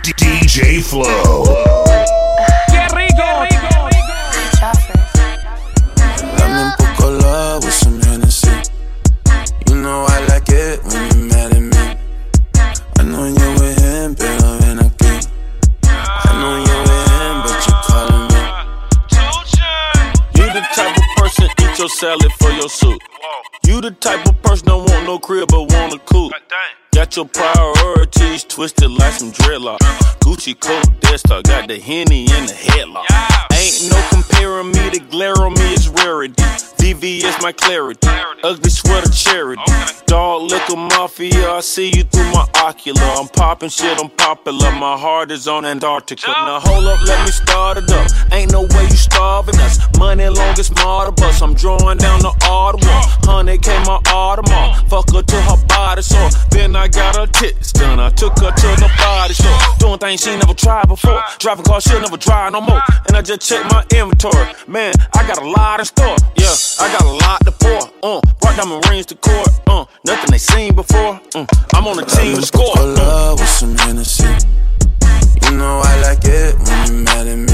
DJ Flow. Your salad for your soup. You the type of person don't want no crib but want a coupe. Got your priorities twisted like some dreadlock. Gucci coat, desktop, got the henny in the headlock. Ain't no comparing me to glare on me, it's rarity. VV is my clarity. Ugly sweater charity. Dog liquor mafia, I see you through my ocular. I'm popping shit, I'm popular. My heart is on Antarctica. Now hold up, let me start it up. Ain't no way you starving us. Money long as martyr bus. I'm drawing down the Ottawa. Honey came my Audemars. Fuck her to her body sore. Then I got her tits done. I took her to the body store. Doing things she never tried before. Driving cars she'll never drive no more. And I just checked my inventory. Man, I got a lot in store. Yeah, I got a lot to pour. Uh, brought down my rings to court. Uh, nothing they seen before. Uh, I'm on the team to score. Uh. love with some Hennessy. You know I like it when you're mad at me.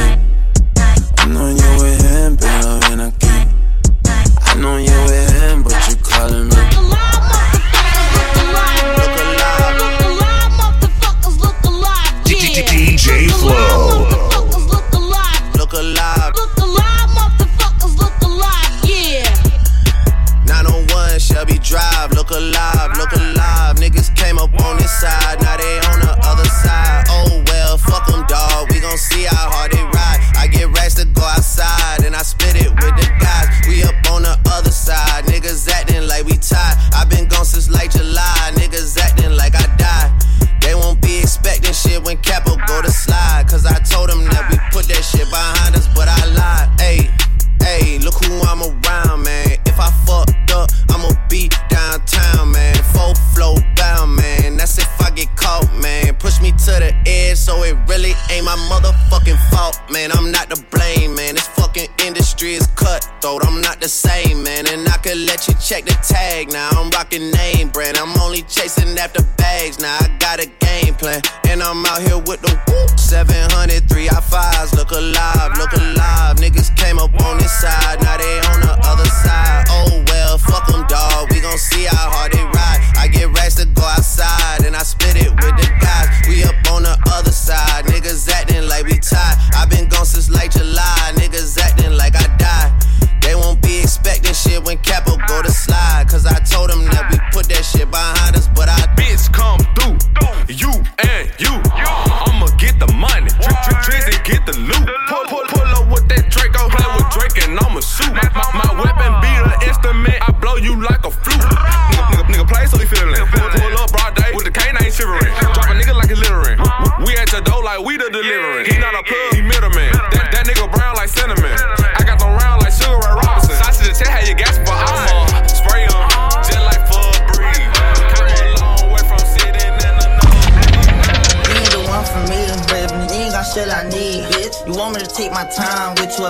Alive, look alive. Niggas came up on this side, name brand. I'm only chasing after bags now. I got a game plan, and I'm out here with the whoop. 703 I fives, look alive, look alive. Niggas came up on this side, now they on the other side. Oh well, fuck them, dawg. We gon' see how hard they ride. I get racks to go outside, and I split it with the guys. We up on the other side, niggas acting like we tied. i been gone since late July, niggas acting like I died. They won't be expecting shit when Capo go to slide. Cause I told them that the loot. Pull, pull, pull up with that Draco. Play with Drake and I'ma shoot. My, my weapon be the instrument. I blow you like a flute. Nigga, nigga, nigga play so he feelin'. Pull, pull up broad day with the canine shivering. Drop a nigga like he littering. We at your door like we the delivering. He not a plug,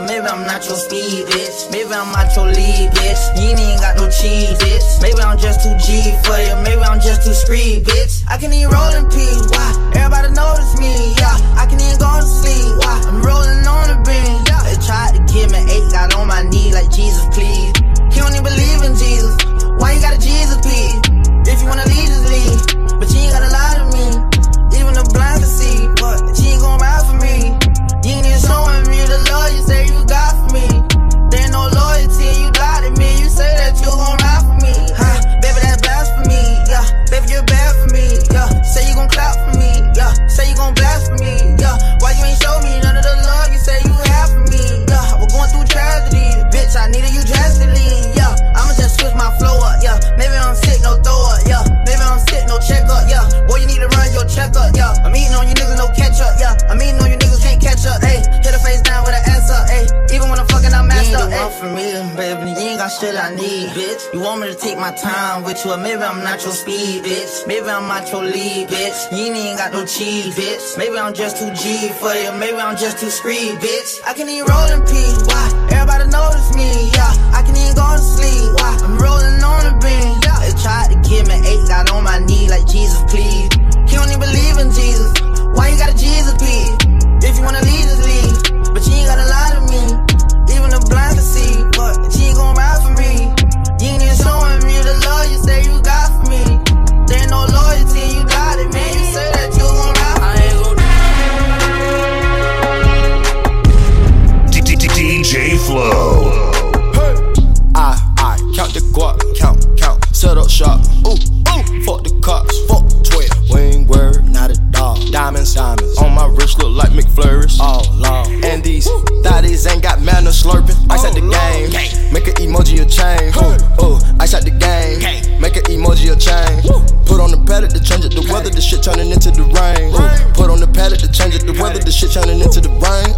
maybe I'm not your speed, bitch. Maybe I'm not your lead, bitch. You ain't got no cheese, bitch. Maybe I'm just too G for you, maybe I'm just too street, bitch. I can even roll in why? Bitch. You want me to take my time with you, or maybe I'm not your speed, bitch. Maybe I'm not your lead, bitch. You ain't got no cheese, bitch. Maybe I'm just too G for you, maybe I'm just too street, bitch. I can even roll in peace, why? Everybody notice me, yeah. I can even go to sleep, why? I'm rolling on the beam, Ooh, I shot the game. Make an emoji a change. Put on the pallet to change it. The weather, the shit turning into the rain. Put on the pallet to change it. The weather, the shit turning into the rain.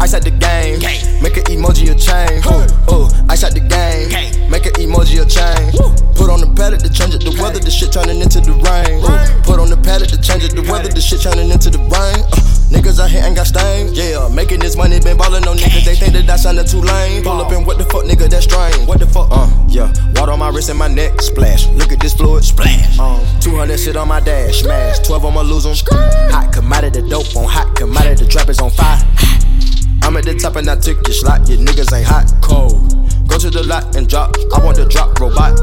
I shot the game. Make an emoji a change. Ooh, I shot the game. Make an emoji a change. Put on the pallet to change it. The weather, the shit turning into the rain. Put on the pallet to change it. The weather, the shit turning into the rain. Niggas out here ain't got stains. Yeah, making this money, been ballin' on niggas. They think that I sounded too lame. Pull up and what the fuck, nigga, that's strange. What the fuck? Uh, yeah. Water on my wrist and my neck, splash. Look at this fluid, splash. Um, 200 shit on my dash, smash. 12 I'ma lose them. Hot commodity, dope on hot commodity, the trap is on fire. I'm at the top and I took your slot. Your niggas ain't hot, cold. Go to the lot and drop. I want the drop robot.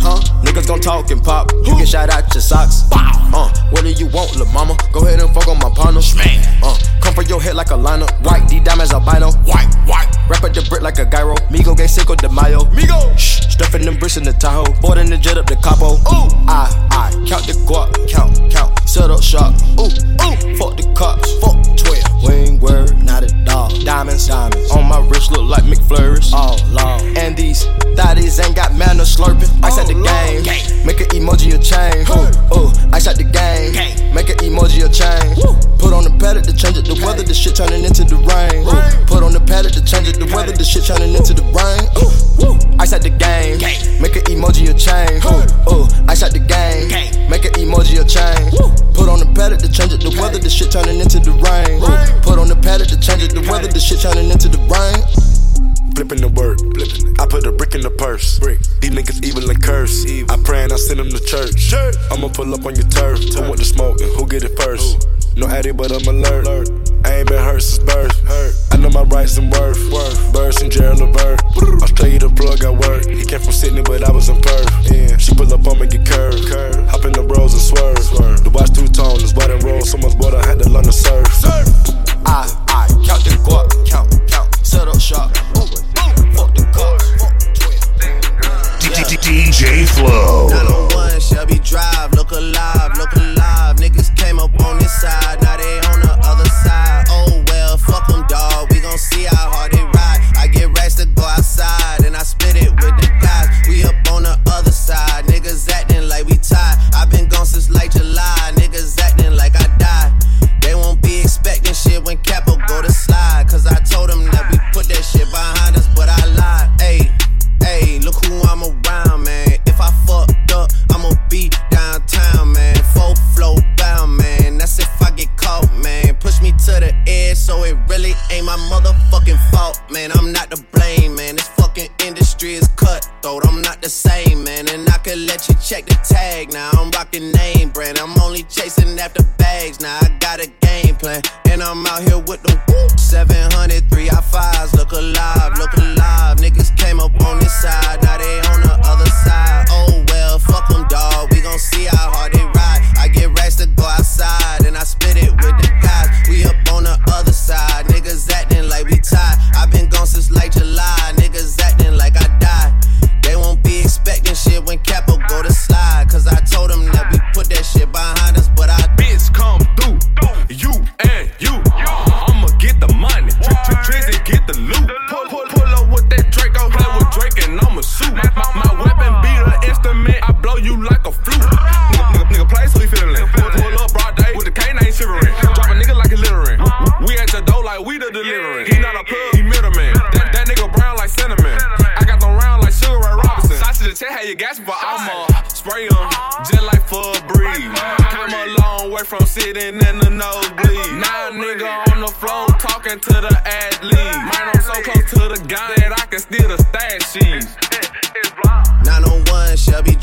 Huh? Niggas gon' talk and pop. You get shot out your socks. Uh, what do you want, lil' mama? Go ahead and fuck on my partner. Uh, come for your head like a liner. White, D diamonds albino. White, white. Wrap up the brick like a gyro. Migo get Cinco de Mayo. Migo. Shh, stuffing them bricks in the Tahoe. Boarding the jet up the capo. Ooh. I, I, count the guap. Count, count. Set up shop. Ooh, ooh. Fuck the cops. Fuck These niggas evil and curse. I pray and I send them to church. I'ma pull up on your turf. Who want the smoke and who get it first? No addy, but I'm alert. I ain't been hurt since birth. I know my rights and worth. Birds and Gerald Levert. you the plug I work. He came from Sydney, but I was in Perth. She pull up on me, get curved. Hop in the rolls and swerve. The watch two tone is white and roll. So much water, I had to learn to surf. I, I, count the guap, count, count, set up shop. Ooh, ooh, fuck the cops, fuck 12. DJ Flow. 901 Shelby Drive, look alive, look alive. Niggas came up on this side, cutthroat. I'm not the same, man. And I could let you check the tag now. I'm rocking name brand. I'm only chasing after bags now. I got a game plan, and I'm out here with the whoop. 700, three I fives. Look alive, look alive. Niggas came up on this side, now they on the other side. Oh well, fuck them, dawg. We gon' see how hard they ride. I get racks to go outside, and I split it with the guys. We up on the other side, niggas acting like we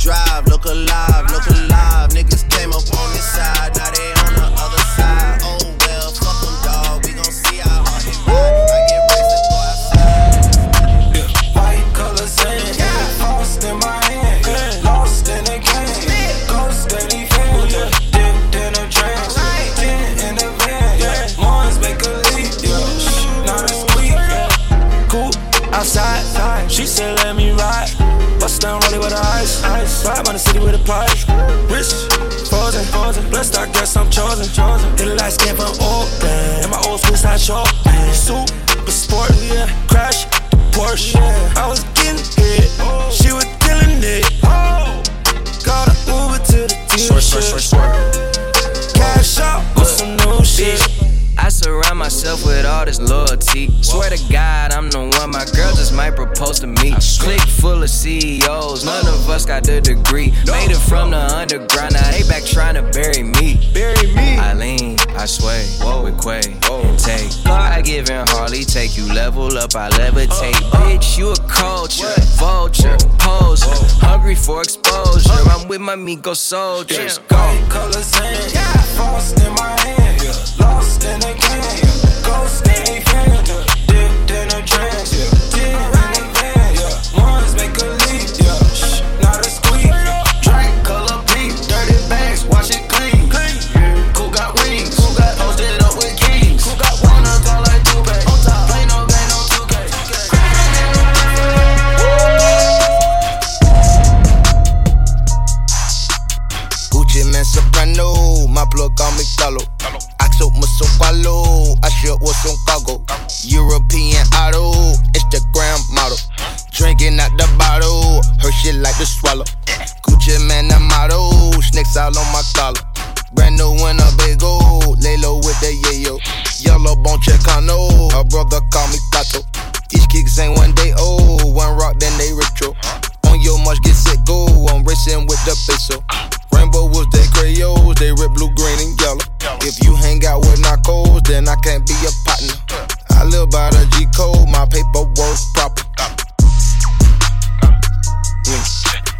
Drive, I scan from Oakland. And my old school side show. Super sport, yeah. Crash, Porsche. Yeah. I was getting hit. Oh. She was killing it. Oh. Got an Uber to the dealership. Short, short, short, short. Cash out with some new shit. I surround myself with all this loyalty. Swear to God, I'm the one my girl just might propose to me. Click full of CEOs, none of us got the degree. Made it from the underground, now they back trying to bury me. Bury me. I lean, I sway with Quay and take. God given Harley, take you level up, I levitate. Bitch, you a culture, vulture, poser, hungry for exposure. I'm with my Migo soldiers. Go. Colors in, frost in my hand, lost in the game, ghost in a dipped in a trance, yeah, dip in a van, yeah, ones make a Axel Musopalo, I shit was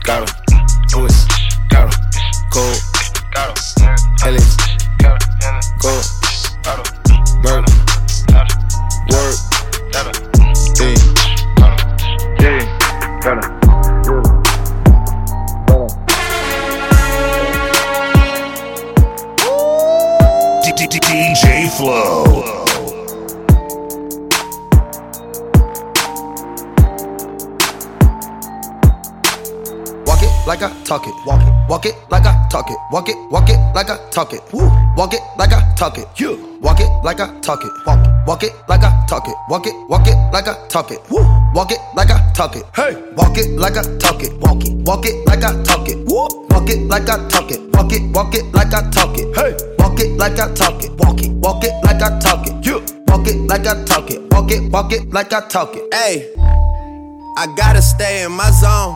Gotta twist, gotta cold, talk it. Walk it. Walk it like I talk it. Walk it. Walk it like I talk it. Woo. Walk it like I talk it. You. Walk it like I talk it. Walk it. Walk it like I talk it. Walk it. Walk it like I talk it. Woo. Walk it like I talk it. Hey. Walk it like I talk it. Walk it. Walk it like I talk it. Woo. Walk it like I talk it. Walk it. Walk it like I talk it. Hey. Walk it like I talk it. Walk it. Walk it like I talk it. You. Walk it like I talk it. Walk it. Walk it like I talk it. Hey, I gotta stay in my zone.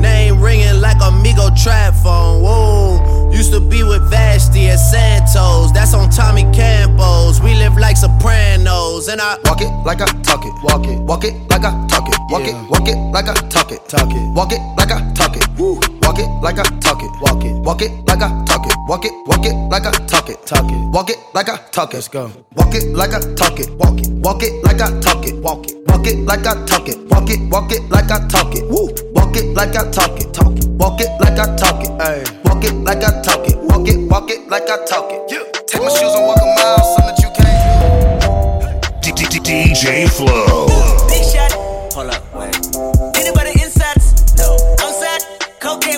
name ringing like a Migo trap phone. Whoa, used to be with Vashti at Santos. That's on Tommy Campos. We live like Sopranos, and I Walk it like I talk it. Walk it. Walk it like I talk it. Walk it. Walk it like I talk it. Talk it. Walk it like I talk it. Woo. Walk it like I talk it. Walk it. Walk it like I talk it. Walk it. Walk it like I talk it. Talk it. Walk it like I talk it. Let's go. Walk it like I talk it. Walk it. Walk it like I talk it. Walk it. Walk it like I talk it. Walk it. Walk it like I talk it. Woo. Walk it like I talk it. Talk it. Walk it like I talk it. Hey. Walk it like I talk it. Walk it. Walk it like I talk it. Yeah. Take my shoes and walk a mile, something that you can't. DJ Flow. Big shot. Hold up,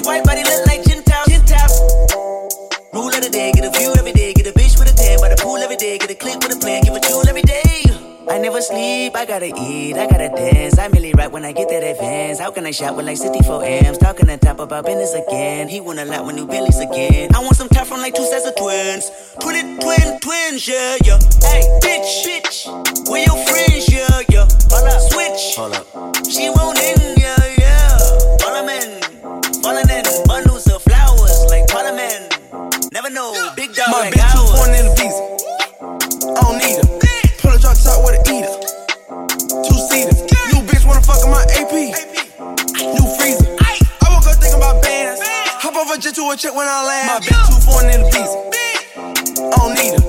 Cocaine white body look like gin tops. Gin tops. Rule of the day, get a view every day. Get a bitch with a tan by the pool every day. Get a click with a plan, give a jewel every day. I never sleep, I gotta eat, I gotta dance. I merely rap when I get that advance. How can I shop with like 64 amps? Talking on top about business again. He want a lot with new Billies again. I want some top from like two sets of twins. Twin, twin, twins, yeah, yeah. Hey, bitch, bitch. Where your friends, yeah, yeah. Hold up, switch. Hold up. She won't in, to a check when I land. My bitch too foreign in the visa. I don't need her.